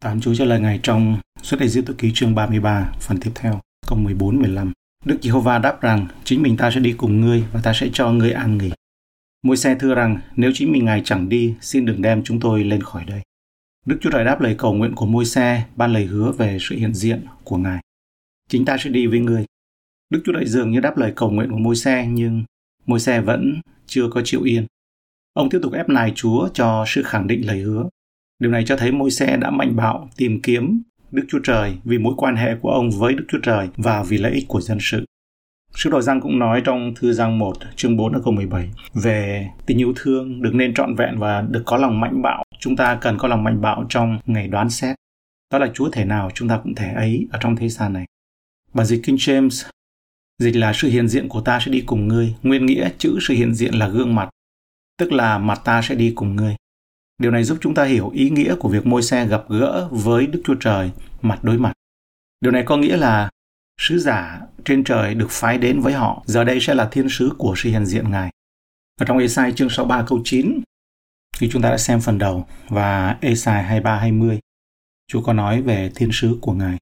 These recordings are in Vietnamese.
tám Chúa trả lời Ngài trong suốt Ai Cập ký chương 33, phần tiếp theo, câu 14-15. Đức Giê-hô-va đáp rằng, chính mình ta sẽ đi cùng ngươi và ta sẽ cho ngươi an nghỉ. Môi xe thưa rằng, nếu chính mình Ngài chẳng đi, xin đừng đem chúng tôi lên khỏi đây. Đức Chúa Trời đáp lời cầu nguyện của môi xe, ban lời hứa về sự hiện diện của Ngài. Chính ta sẽ đi với ngươi. Đức Chúa Trời dường như đáp lời cầu nguyện của môi xe, nhưng môi xe vẫn chưa có chịu yên. Ông tiếp tục ép nài Chúa cho sự khẳng định lời hứa. Điều này cho thấy môi xe đã mạnh bạo tìm kiếm Đức Chúa Trời vì mối quan hệ của ông với Đức Chúa Trời và vì lợi ích của dân sự. Sứ đồ Giang cũng nói trong thư Giang 1 chương 4 câu 17 về tình yêu thương được nên trọn vẹn và được có lòng mạnh bạo. Chúng ta cần có lòng mạnh bạo trong ngày đoán xét. Đó là Chúa thể nào chúng ta cũng thể ấy ở trong thế gian này. Bản dịch King James dịch là sự hiện diện của ta sẽ đi cùng ngươi. Nguyên nghĩa chữ sự hiện diện là gương mặt, tức là mặt ta sẽ đi cùng ngươi. Điều này giúp chúng ta hiểu ý nghĩa của việc môi xe gặp gỡ với Đức Chúa Trời mặt đối mặt. Điều này có nghĩa là sứ giả trên trời được phái đến với họ, giờ đây sẽ là thiên sứ của sự hiện diện Ngài. Ở trong Esai chương 63 câu 9, khi chúng ta đã xem phần đầu và Esai 23 20, Chúa có nói về thiên sứ của Ngài.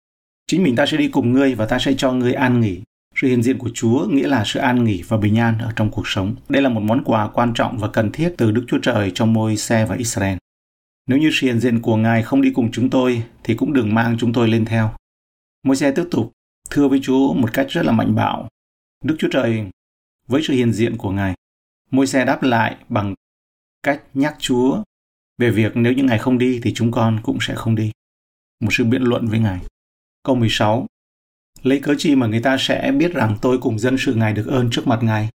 Chính mình ta sẽ đi cùng ngươi và ta sẽ cho ngươi an nghỉ. Sự hiện diện của Chúa nghĩa là sự an nghỉ và bình an ở trong cuộc sống. Đây là một món quà quan trọng và cần thiết từ Đức Chúa Trời cho môi xe và Israel. Nếu như sự hiện diện của Ngài không đi cùng chúng tôi, thì cũng đừng mang chúng tôi lên theo. Môi xe tiếp tục thưa với Chúa một cách rất là mạnh bạo. Đức Chúa Trời với sự hiện diện của Ngài. Môi xe đáp lại bằng cách nhắc Chúa về việc nếu như Ngài không đi thì chúng con cũng sẽ không đi. Một sự biện luận với Ngài. Câu 16 Lấy cớ chi mà người ta sẽ biết rằng tôi cùng dân sự Ngài được ơn trước mặt Ngài?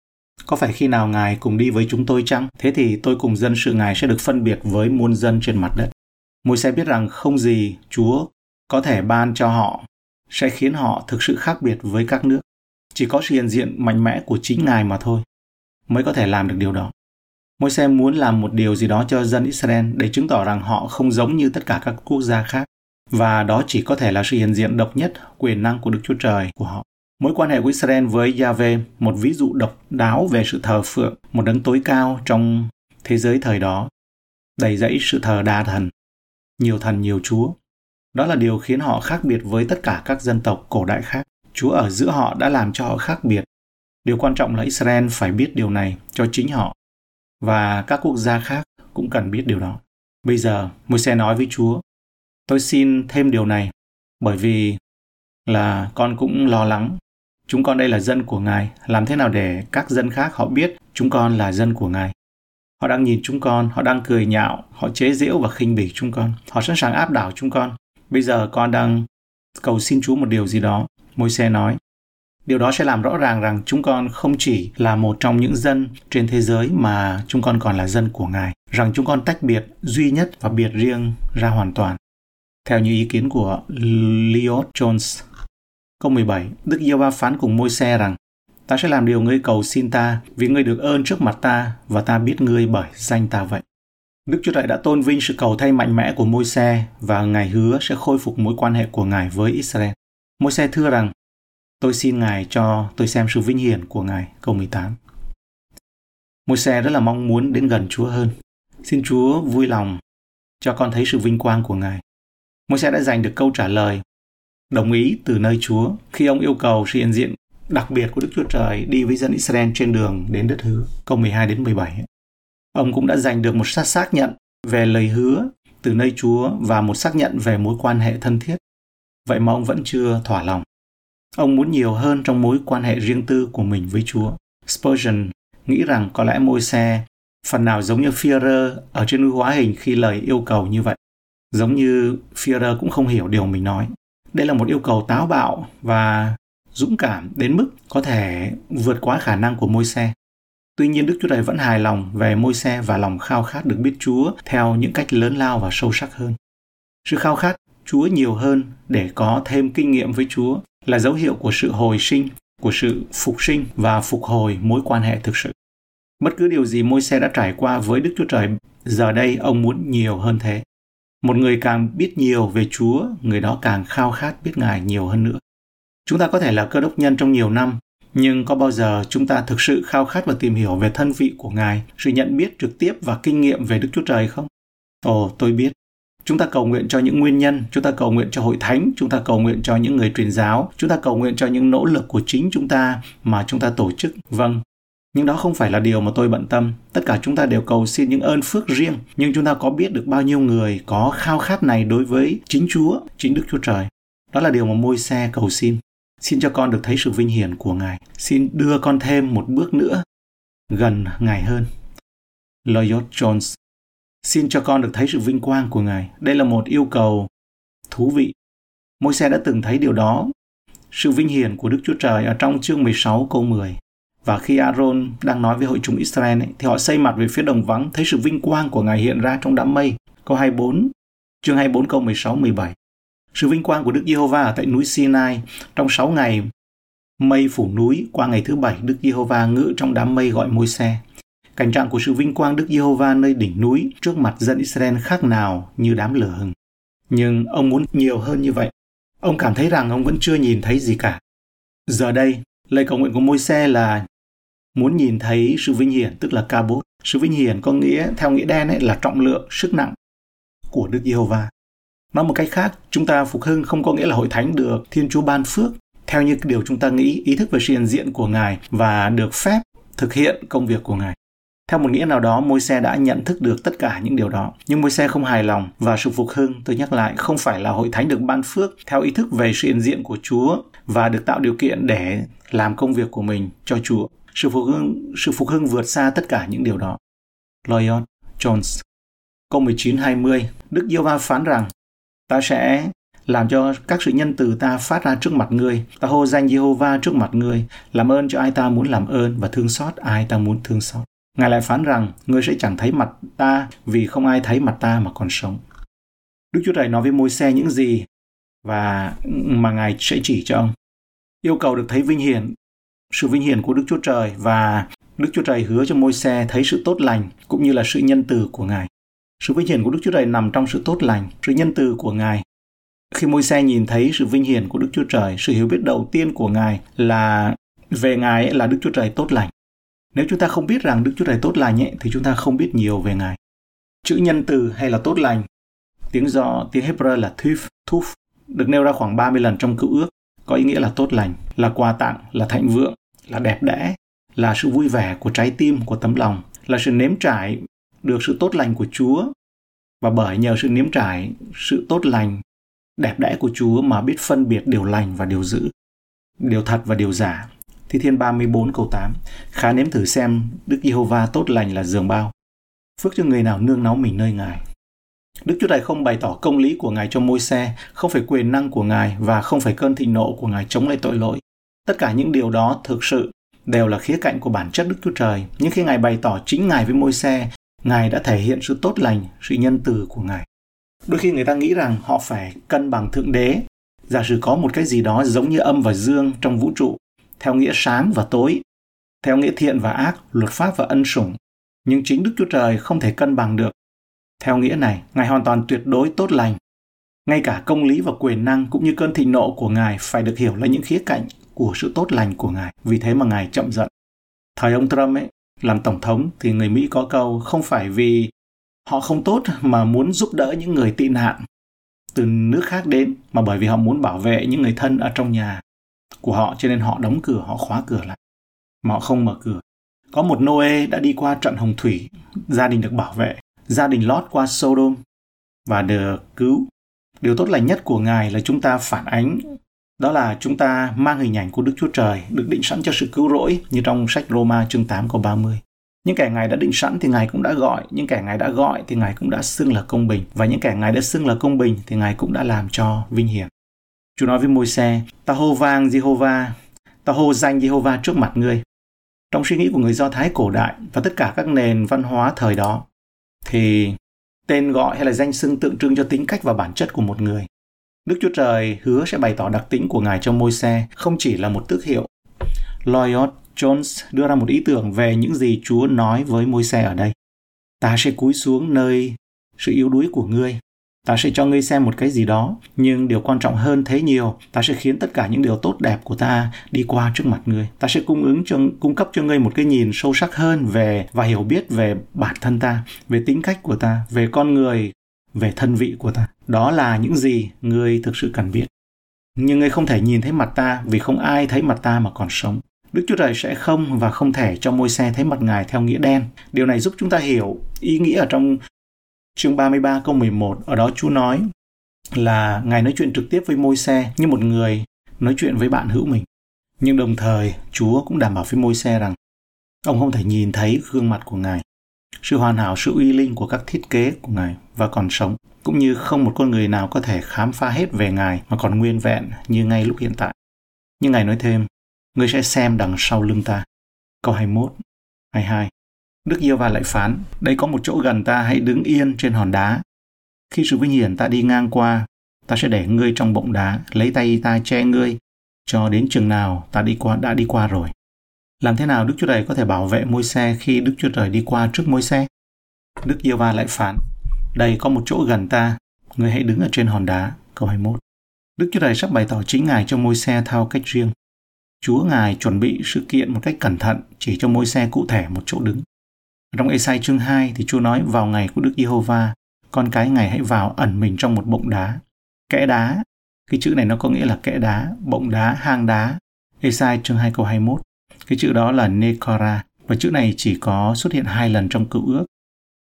Có phải khi nào Ngài cùng đi với chúng tôi chăng? Thế thì tôi cùng dân sự Ngài sẽ được phân biệt với muôn dân trên mặt đất. Môi sẽ biết rằng không gì Chúa có thể ban cho họ sẽ khiến họ thực sự khác biệt với các nước. Chỉ có sự hiện diện mạnh mẽ của chính Ngài mà thôi mới có thể làm được điều đó. Môi xe muốn làm một điều gì đó cho dân Israel để chứng tỏ rằng họ không giống như tất cả các quốc gia khác và đó chỉ có thể là sự hiện diện độc nhất quyền năng của Đức Chúa Trời của họ. Mối quan hệ của Israel với Yahweh, một ví dụ độc đáo về sự thờ phượng, một đấng tối cao trong thế giới thời đó, đầy dẫy sự thờ đa thần, nhiều thần nhiều chúa. Đó là điều khiến họ khác biệt với tất cả các dân tộc cổ đại khác. Chúa ở giữa họ đã làm cho họ khác biệt. Điều quan trọng là Israel phải biết điều này cho chính họ và các quốc gia khác cũng cần biết điều đó. Bây giờ, Môi-se nói với Chúa, tôi xin thêm điều này bởi vì là con cũng lo lắng Chúng con đây là dân của Ngài, làm thế nào để các dân khác họ biết chúng con là dân của Ngài? Họ đang nhìn chúng con, họ đang cười nhạo, họ chế giễu và khinh bỉ chúng con. Họ sẵn sàng áp đảo chúng con. Bây giờ con đang cầu xin Chúa một điều gì đó. Môi xe nói, Điều đó sẽ làm rõ ràng rằng chúng con không chỉ là một trong những dân trên thế giới mà chúng con còn là dân của Ngài, rằng chúng con tách biệt, duy nhất và biệt riêng ra hoàn toàn. Theo như ý kiến của Leod Jones, Câu 17, Đức giê va phán cùng môi xe rằng, Ta sẽ làm điều ngươi cầu xin ta, vì ngươi được ơn trước mặt ta, và ta biết ngươi bởi danh ta vậy. Đức Chúa Trời đã tôn vinh sự cầu thay mạnh mẽ của môi xe và Ngài hứa sẽ khôi phục mối quan hệ của Ngài với Israel. Môi xe thưa rằng, tôi xin Ngài cho tôi xem sự vinh hiển của Ngài. Câu 18. Môi xe rất là mong muốn đến gần Chúa hơn. Xin Chúa vui lòng cho con thấy sự vinh quang của Ngài. Môi-se đã giành được câu trả lời đồng ý từ nơi Chúa, khi ông yêu cầu sự hiện diện đặc biệt của Đức Chúa Trời đi với dân Israel trên đường đến đất hứa. Câu 12 đến 17. Ông cũng đã giành được một xác xác nhận về lời hứa từ nơi Chúa và một xác nhận về mối quan hệ thân thiết. Vậy mà ông vẫn chưa thỏa lòng. Ông muốn nhiều hơn trong mối quan hệ riêng tư của mình với Chúa. Spurgeon nghĩ rằng có lẽ môi xe phần nào giống như Führer ở trên núi hóa hình khi lời yêu cầu như vậy. Giống như Führer cũng không hiểu điều mình nói. Đây là một yêu cầu táo bạo và dũng cảm đến mức có thể vượt quá khả năng của môi xe. Tuy nhiên Đức Chúa Trời vẫn hài lòng về môi xe và lòng khao khát được biết Chúa theo những cách lớn lao và sâu sắc hơn. Sự khao khát Chúa nhiều hơn để có thêm kinh nghiệm với Chúa là dấu hiệu của sự hồi sinh, của sự phục sinh và phục hồi mối quan hệ thực sự. Bất cứ điều gì môi xe đã trải qua với Đức Chúa Trời, giờ đây ông muốn nhiều hơn thế. Một người càng biết nhiều về Chúa, người đó càng khao khát biết Ngài nhiều hơn nữa. Chúng ta có thể là cơ đốc nhân trong nhiều năm, nhưng có bao giờ chúng ta thực sự khao khát và tìm hiểu về thân vị của Ngài, sự nhận biết trực tiếp và kinh nghiệm về Đức Chúa Trời không? Ồ, tôi biết. Chúng ta cầu nguyện cho những nguyên nhân, chúng ta cầu nguyện cho hội thánh, chúng ta cầu nguyện cho những người truyền giáo, chúng ta cầu nguyện cho những nỗ lực của chính chúng ta mà chúng ta tổ chức. Vâng, nhưng đó không phải là điều mà tôi bận tâm. Tất cả chúng ta đều cầu xin những ơn phước riêng, nhưng chúng ta có biết được bao nhiêu người có khao khát này đối với chính Chúa, chính Đức Chúa Trời. Đó là điều mà môi xe cầu xin. Xin cho con được thấy sự vinh hiển của Ngài. Xin đưa con thêm một bước nữa gần Ngài hơn. Lloyd Jones Xin cho con được thấy sự vinh quang của Ngài. Đây là một yêu cầu thú vị. Môi xe đã từng thấy điều đó. Sự vinh hiển của Đức Chúa Trời ở trong chương 16 câu 10. Và khi Aaron đang nói với hội chúng Israel ấy, thì họ xây mặt về phía đồng vắng, thấy sự vinh quang của Ngài hiện ra trong đám mây. Câu 24, chương 24 câu 16 17. Sự vinh quang của Đức Giê-hô-va ở tại núi Sinai trong 6 ngày mây phủ núi qua ngày thứ bảy Đức Giê-hô-va ngự trong đám mây gọi môi xe. Cảnh trạng của sự vinh quang Đức Giê-hô-va nơi đỉnh núi trước mặt dân Israel khác nào như đám lửa hừng. Nhưng ông muốn nhiều hơn như vậy. Ông cảm thấy rằng ông vẫn chưa nhìn thấy gì cả. Giờ đây, lời cầu nguyện của môi xe là muốn nhìn thấy sự vinh hiển tức là ca bốt. Sự vinh hiển có nghĩa theo nghĩa đen ấy là trọng lượng, sức nặng của Đức Giê-hô-va. Nói một cách khác, chúng ta phục hưng không có nghĩa là hội thánh được Thiên Chúa ban phước theo như điều chúng ta nghĩ, ý thức về sự hiện diện của Ngài và được phép thực hiện công việc của Ngài. Theo một nghĩa nào đó, môi xe đã nhận thức được tất cả những điều đó. Nhưng môi xe không hài lòng và sự phục hưng, tôi nhắc lại, không phải là hội thánh được ban phước theo ý thức về sự hiện diện của Chúa và được tạo điều kiện để làm công việc của mình cho Chúa. Sự phục hưng, sự phục hưng vượt xa tất cả những điều đó. Lloyd Jones Câu 19-20 Đức Giê va phán rằng Ta sẽ làm cho các sự nhân từ ta phát ra trước mặt ngươi. Ta hô danh Jehovah trước mặt ngươi, làm ơn cho ai ta muốn làm ơn và thương xót ai ta muốn thương xót. Ngài lại phán rằng, ngươi sẽ chẳng thấy mặt ta vì không ai thấy mặt ta mà còn sống. Đức Chúa Trời nói với môi xe những gì và mà Ngài sẽ chỉ cho ông. Yêu cầu được thấy vinh hiển, sự vinh hiển của Đức Chúa Trời và Đức Chúa Trời hứa cho môi xe thấy sự tốt lành cũng như là sự nhân từ của Ngài. Sự vinh hiển của Đức Chúa Trời nằm trong sự tốt lành, sự nhân từ của Ngài khi môi xe nhìn thấy sự vinh hiển của Đức Chúa Trời, sự hiểu biết đầu tiên của Ngài là về Ngài ấy là Đức Chúa Trời tốt lành. Nếu chúng ta không biết rằng Đức Chúa Trời tốt lành ấy, thì chúng ta không biết nhiều về Ngài. Chữ nhân từ hay là tốt lành, tiếng do tiếng Hebrew là thuf, thuf, được nêu ra khoảng 30 lần trong cựu ước, có ý nghĩa là tốt lành, là quà tặng, là thạnh vượng, là đẹp đẽ, là sự vui vẻ của trái tim, của tấm lòng, là sự nếm trải được sự tốt lành của Chúa và bởi nhờ sự nếm trải sự tốt lành đẹp đẽ của Chúa mà biết phân biệt điều lành và điều dữ, điều thật và điều giả. Thi Thiên 34 câu 8 Khá nếm thử xem Đức Giê-hô-va tốt lành là giường bao. Phước cho người nào nương náu mình nơi Ngài. Đức Chúa Trời không bày tỏ công lý của Ngài cho môi xe, không phải quyền năng của Ngài và không phải cơn thịnh nộ của Ngài chống lại tội lỗi. Tất cả những điều đó thực sự đều là khía cạnh của bản chất Đức Chúa Trời. Nhưng khi Ngài bày tỏ chính Ngài với môi xe, Ngài đã thể hiện sự tốt lành, sự nhân từ của Ngài. Đôi khi người ta nghĩ rằng họ phải cân bằng thượng đế. Giả sử có một cái gì đó giống như âm và dương trong vũ trụ theo nghĩa sáng và tối theo nghĩa thiện và ác luật pháp và ân sủng nhưng chính đức chúa trời không thể cân bằng được. Theo nghĩa này ngài hoàn toàn tuyệt đối tốt lành. Ngay cả công lý và quyền năng cũng như cơn thịnh nộ của ngài phải được hiểu là những khía cạnh của sự tốt lành của ngài. Vì thế mà ngài chậm giận. Thời ông trump ấy, làm tổng thống thì người mỹ có câu không phải vì họ không tốt mà muốn giúp đỡ những người tị nạn từ nước khác đến, mà bởi vì họ muốn bảo vệ những người thân ở trong nhà của họ, cho nên họ đóng cửa, họ khóa cửa lại, mà họ không mở cửa. Có một Noe đã đi qua trận hồng thủy, gia đình được bảo vệ, gia đình lót qua Sodom và được cứu. Điều tốt lành nhất của ngài là chúng ta phản ánh đó là chúng ta mang hình ảnh của Đức Chúa Trời được định sẵn cho sự cứu rỗi như trong sách Roma chương 8 câu 30. Những kẻ Ngài đã định sẵn thì Ngài cũng đã gọi, những kẻ Ngài đã gọi thì Ngài cũng đã xưng là công bình, và những kẻ Ngài đã xưng là công bình thì Ngài cũng đã làm cho vinh hiển. Chúa nói với môi xe, ta hô vang Jehovah, ta hô danh Jehovah trước mặt ngươi. Trong suy nghĩ của người Do Thái cổ đại và tất cả các nền văn hóa thời đó, thì tên gọi hay là danh xưng tượng trưng cho tính cách và bản chất của một người. Đức Chúa Trời hứa sẽ bày tỏ đặc tính của Ngài trong môi xe, không chỉ là một tước hiệu. Lloyd Jones đưa ra một ý tưởng về những gì Chúa nói với môi xe ở đây. Ta sẽ cúi xuống nơi sự yếu đuối của ngươi. Ta sẽ cho ngươi xem một cái gì đó, nhưng điều quan trọng hơn thế nhiều, ta sẽ khiến tất cả những điều tốt đẹp của ta đi qua trước mặt ngươi. Ta sẽ cung ứng cho cung cấp cho ngươi một cái nhìn sâu sắc hơn về và hiểu biết về bản thân ta, về tính cách của ta, về con người về thân vị của ta. Đó là những gì ngươi thực sự cần biết. Nhưng ngươi không thể nhìn thấy mặt ta vì không ai thấy mặt ta mà còn sống. Đức Chúa Trời sẽ không và không thể cho môi xe thấy mặt Ngài theo nghĩa đen. Điều này giúp chúng ta hiểu ý nghĩa ở trong chương 33 câu 11. Ở đó Chúa nói là Ngài nói chuyện trực tiếp với môi xe như một người nói chuyện với bạn hữu mình. Nhưng đồng thời, Chúa cũng đảm bảo với môi xe rằng ông không thể nhìn thấy gương mặt của Ngài, sự hoàn hảo, sự uy linh của các thiết kế của Ngài và còn sống, cũng như không một con người nào có thể khám phá hết về Ngài mà còn nguyên vẹn như ngay lúc hiện tại. Nhưng Ngài nói thêm, ngươi sẽ xem đằng sau lưng ta. Câu 21, 22. Đức Yêu Va lại phán, đây có một chỗ gần ta hãy đứng yên trên hòn đá. Khi sự vinh hiển ta đi ngang qua, ta sẽ để ngươi trong bụng đá, lấy tay ta che ngươi, cho đến chừng nào ta đi qua đã đi qua rồi. Làm thế nào Đức Chúa Trời có thể bảo vệ môi xe khi Đức Chúa Trời đi qua trước môi xe? Đức Yêu Va lại phản: đây có một chỗ gần ta, ngươi hãy đứng ở trên hòn đá. Câu 21. Đức Chúa Trời sắp bày tỏ chính Ngài cho môi xe theo cách riêng. Chúa Ngài chuẩn bị sự kiện một cách cẩn thận chỉ cho môi xe cụ thể một chỗ đứng. Trong Esai chương 2 thì Chúa nói vào ngày của Đức Giê-hô-va, con cái Ngài hãy vào ẩn mình trong một bụng đá. Kẽ đá, cái chữ này nó có nghĩa là kẽ đá, bụng đá, hang đá. Esai chương 2 câu 21. Cái chữ đó là Nekora và chữ này chỉ có xuất hiện hai lần trong cựu ước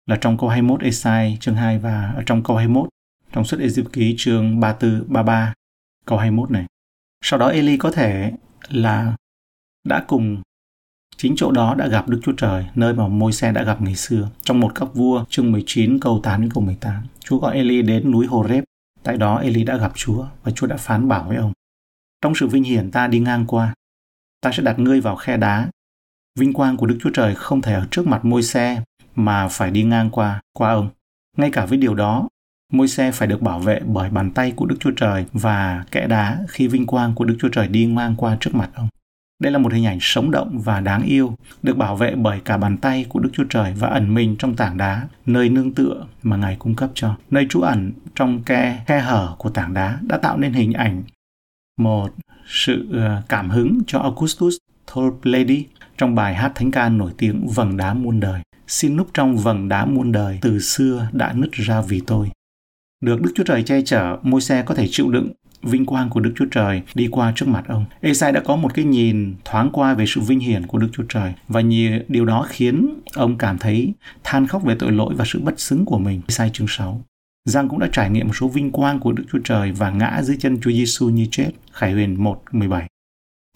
là trong câu 21 Esai chương 2 và ở trong câu 21 trong suất Ê ký chương 34 33 câu 21 này. Sau đó Eli có thể là đã cùng chính chỗ đó đã gặp Đức Chúa Trời, nơi mà môi xe đã gặp ngày xưa. Trong một các vua, chương 19, câu 8 đến câu 18. Chúa gọi Eli đến núi Horeb. Tại đó Eli đã gặp Chúa và Chúa đã phán bảo với ông. Trong sự vinh hiển ta đi ngang qua, ta sẽ đặt ngươi vào khe đá. Vinh quang của Đức Chúa Trời không thể ở trước mặt môi xe mà phải đi ngang qua, qua ông. Ngay cả với điều đó, môi xe phải được bảo vệ bởi bàn tay của Đức Chúa Trời và kẽ đá khi vinh quang của Đức Chúa Trời đi ngang qua trước mặt ông. Đây là một hình ảnh sống động và đáng yêu, được bảo vệ bởi cả bàn tay của Đức Chúa Trời và ẩn mình trong tảng đá, nơi nương tựa mà Ngài cung cấp cho. Nơi trú ẩn trong khe, khe hở của tảng đá đã tạo nên hình ảnh một sự ờ, cảm hứng cho Augustus Toplady trong bài hát thánh ca nổi tiếng Vầng đá muôn đời. Xin núp trong vầng đá muôn đời từ xưa đã nứt ra vì tôi. Được Đức Chúa Trời che chở, môi xe có thể chịu đựng vinh quang của Đức Chúa Trời đi qua trước mặt ông. Esai đã có một cái nhìn thoáng qua về sự vinh hiển của Đức Chúa Trời và nhiều điều đó khiến ông cảm thấy than khóc về tội lỗi và sự bất xứng của mình. Esai chương 6. Giang cũng đã trải nghiệm một số vinh quang của Đức Chúa Trời và ngã dưới chân Chúa Giêsu như chết. Khải huyền 1:17.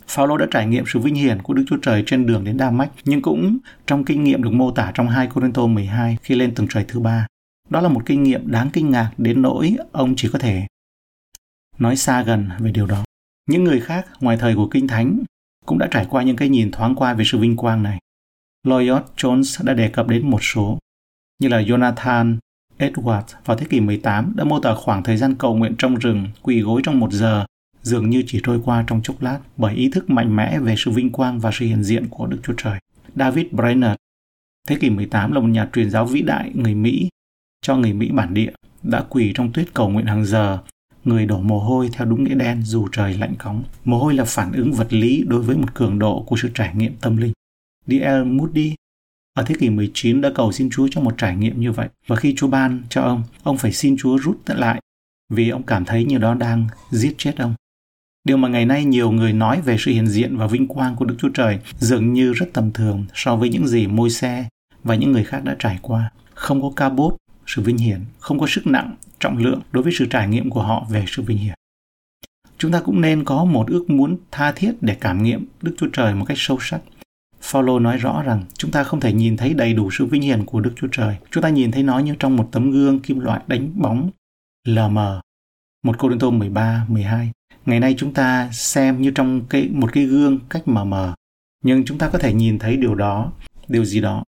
Phaolô đã trải nghiệm sự vinh hiển của Đức Chúa Trời trên đường đến Đa Mách, nhưng cũng trong kinh nghiệm được mô tả trong 2 Corinto 12 khi lên tầng trời thứ ba. Đó là một kinh nghiệm đáng kinh ngạc đến nỗi ông chỉ có thể nói xa gần về điều đó. Những người khác ngoài thời của Kinh Thánh cũng đã trải qua những cái nhìn thoáng qua về sự vinh quang này. Lloyd Jones đã đề cập đến một số, như là Jonathan Edward vào thế kỷ 18 đã mô tả khoảng thời gian cầu nguyện trong rừng, quỳ gối trong một giờ, dường như chỉ trôi qua trong chốc lát bởi ý thức mạnh mẽ về sự vinh quang và sự hiện diện của Đức Chúa Trời. David Brainerd, thế kỷ 18 là một nhà truyền giáo vĩ đại người Mỹ cho người Mỹ bản địa, đã quỳ trong tuyết cầu nguyện hàng giờ, người đổ mồ hôi theo đúng nghĩa đen dù trời lạnh cóng. Mồ hôi là phản ứng vật lý đối với một cường độ của sự trải nghiệm tâm linh. D.L. Moody ở thế kỷ 19 đã cầu xin Chúa cho một trải nghiệm như vậy. Và khi Chúa ban cho ông, ông phải xin Chúa rút lại vì ông cảm thấy như đó đang giết chết ông. Điều mà ngày nay nhiều người nói về sự hiện diện và vinh quang của Đức Chúa Trời dường như rất tầm thường so với những gì môi xe và những người khác đã trải qua. Không có ca bốt, sự vinh hiển, không có sức nặng, trọng lượng đối với sự trải nghiệm của họ về sự vinh hiển. Chúng ta cũng nên có một ước muốn tha thiết để cảm nghiệm Đức Chúa Trời một cách sâu sắc. Phaolô nói rõ rằng chúng ta không thể nhìn thấy đầy đủ sự vinh hiển của Đức Chúa Trời. Chúng ta nhìn thấy nó như trong một tấm gương kim loại đánh bóng lờ mờ. Một Cô Đinh Tô 13, 12. Ngày nay chúng ta xem như trong cái một cái gương cách mờ mờ. Nhưng chúng ta có thể nhìn thấy điều đó, điều gì đó.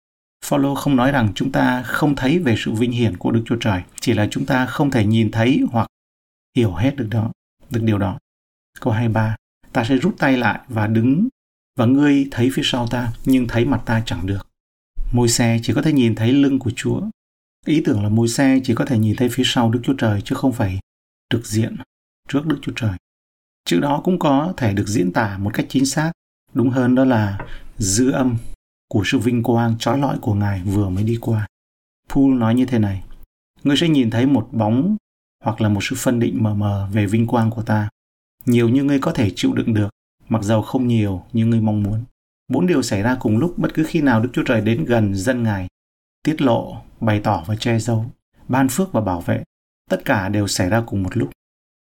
Phaolô không nói rằng chúng ta không thấy về sự vinh hiển của Đức Chúa Trời, chỉ là chúng ta không thể nhìn thấy hoặc hiểu hết được đó, được điều đó. Câu 23, ta sẽ rút tay lại và đứng và ngươi thấy phía sau ta nhưng thấy mặt ta chẳng được. Môi xe chỉ có thể nhìn thấy lưng của Chúa. Ý tưởng là môi xe chỉ có thể nhìn thấy phía sau Đức Chúa Trời chứ không phải trực diện trước Đức Chúa Trời. Chữ đó cũng có thể được diễn tả một cách chính xác, đúng hơn đó là dư âm của sự vinh quang trói lọi của Ngài vừa mới đi qua. Paul nói như thế này, ngươi sẽ nhìn thấy một bóng hoặc là một sự phân định mờ mờ về vinh quang của ta. Nhiều như ngươi có thể chịu đựng được, mặc dầu không nhiều như ngươi mong muốn. Bốn điều xảy ra cùng lúc bất cứ khi nào Đức Chúa Trời đến gần dân Ngài, tiết lộ, bày tỏ và che giấu, ban phước và bảo vệ. Tất cả đều xảy ra cùng một lúc.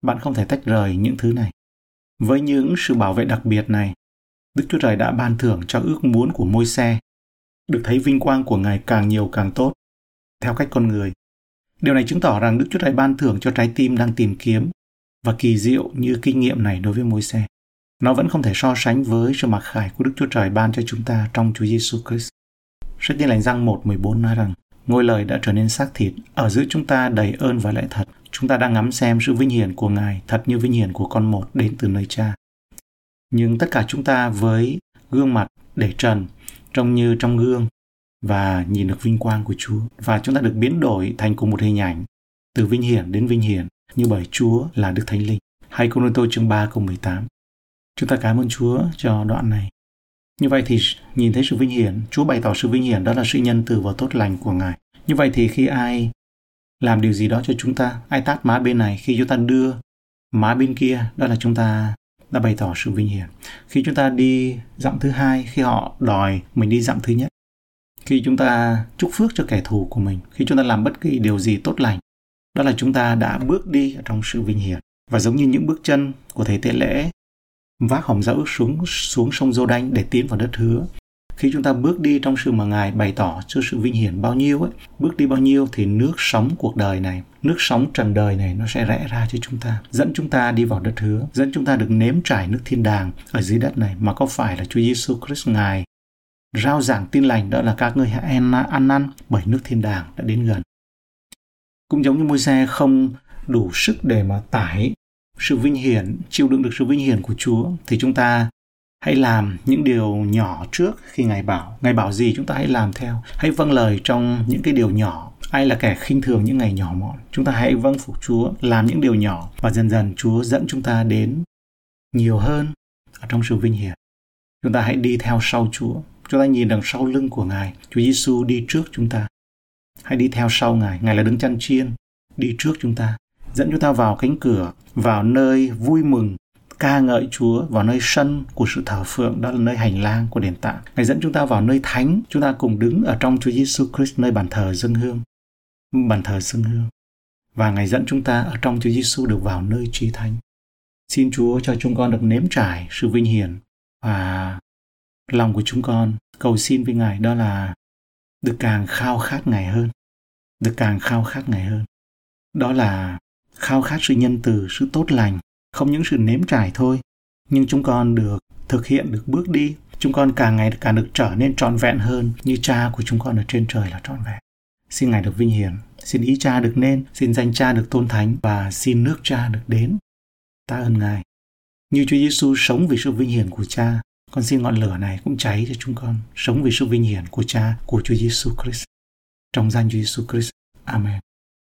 Bạn không thể tách rời những thứ này. Với những sự bảo vệ đặc biệt này, Đức Chúa Trời đã ban thưởng cho ước muốn của môi xe, được thấy vinh quang của Ngài càng nhiều càng tốt, theo cách con người. Điều này chứng tỏ rằng Đức Chúa Trời ban thưởng cho trái tim đang tìm kiếm và kỳ diệu như kinh nghiệm này đối với môi xe. Nó vẫn không thể so sánh với sự mặc khải của Đức Chúa Trời ban cho chúng ta trong Chúa Giêsu Christ. Sách Tin lành Giăng 1.14 nói rằng, ngôi lời đã trở nên xác thịt, ở giữa chúng ta đầy ơn và lẽ thật. Chúng ta đang ngắm xem sự vinh hiển của Ngài thật như vinh hiển của con một đến từ nơi cha. Nhưng tất cả chúng ta với gương mặt để trần, trông như trong gương và nhìn được vinh quang của Chúa và chúng ta được biến đổi thành cùng một hình ảnh từ vinh hiển đến vinh hiển như bởi Chúa là Đức Thánh Linh. Hay Cô Tô chương 3 câu 18. Chúng ta cảm ơn Chúa cho đoạn này. Như vậy thì nhìn thấy sự vinh hiển, Chúa bày tỏ sự vinh hiển đó là sự nhân từ và tốt lành của Ngài. Như vậy thì khi ai làm điều gì đó cho chúng ta, ai tát má bên này, khi chúng ta đưa má bên kia, đó là chúng ta đã bày tỏ sự vinh hiển. Khi chúng ta đi dặm thứ hai, khi họ đòi mình đi dặm thứ nhất, khi chúng ta chúc phước cho kẻ thù của mình, khi chúng ta làm bất kỳ điều gì tốt lành, đó là chúng ta đã bước đi ở trong sự vinh hiển. Và giống như những bước chân của thầy tế lễ vác hòm dẫu xuống xuống sông Giô Đanh để tiến vào đất hứa. Khi chúng ta bước đi trong sự mà Ngài bày tỏ cho sự vinh hiển bao nhiêu ấy, bước đi bao nhiêu thì nước sống cuộc đời này, nước sống trần đời này nó sẽ rẽ ra cho chúng ta, dẫn chúng ta đi vào đất hứa, dẫn chúng ta được nếm trải nước thiên đàng ở dưới đất này mà có phải là Chúa Giêsu Christ Ngài rao giảng tin lành đó là các ngươi hãy ăn, ăn năn bởi nước thiên đàng đã đến gần. Cũng giống như môi xe không đủ sức để mà tải sự vinh hiển, chịu đựng được sự vinh hiển của Chúa thì chúng ta hãy làm những điều nhỏ trước khi Ngài bảo. Ngài bảo gì chúng ta hãy làm theo. Hãy vâng lời trong những cái điều nhỏ. Ai là kẻ khinh thường những ngày nhỏ mọn. Chúng ta hãy vâng phục Chúa, làm những điều nhỏ và dần dần Chúa dẫn chúng ta đến nhiều hơn ở trong sự vinh hiển. Chúng ta hãy đi theo sau Chúa. Chúng ta nhìn đằng sau lưng của Ngài. Chúa Giêsu đi trước chúng ta. Hãy đi theo sau Ngài. Ngài là đứng chăn chiên, đi trước chúng ta dẫn chúng ta vào cánh cửa, vào nơi vui mừng, ca ngợi Chúa, vào nơi sân của sự thờ phượng, đó là nơi hành lang của đền tạng. Ngài dẫn chúng ta vào nơi thánh, chúng ta cùng đứng ở trong Chúa Giêsu Christ nơi bàn thờ dâng hương, bàn thờ dâng hương. Và Ngài dẫn chúng ta ở trong Chúa Giêsu được vào nơi trí thánh. Xin Chúa cho chúng con được nếm trải sự vinh hiển và lòng của chúng con cầu xin với Ngài đó là được càng khao khát Ngài hơn, được càng khao khát Ngài hơn. Đó là khao khát sự nhân từ, sự tốt lành, không những sự nếm trải thôi, nhưng chúng con được thực hiện được bước đi, chúng con càng ngày càng được trở nên trọn vẹn hơn như cha của chúng con ở trên trời là trọn vẹn. Xin Ngài được vinh hiển, xin ý cha được nên, xin danh cha được tôn thánh và xin nước cha được đến. Ta ơn Ngài. Như Chúa Giêsu sống vì sự vinh hiển của cha, con xin ngọn lửa này cũng cháy cho chúng con, sống vì sự vinh hiển của cha của Chúa Giêsu Christ. Trong danh Chúa Giêsu Christ. Amen.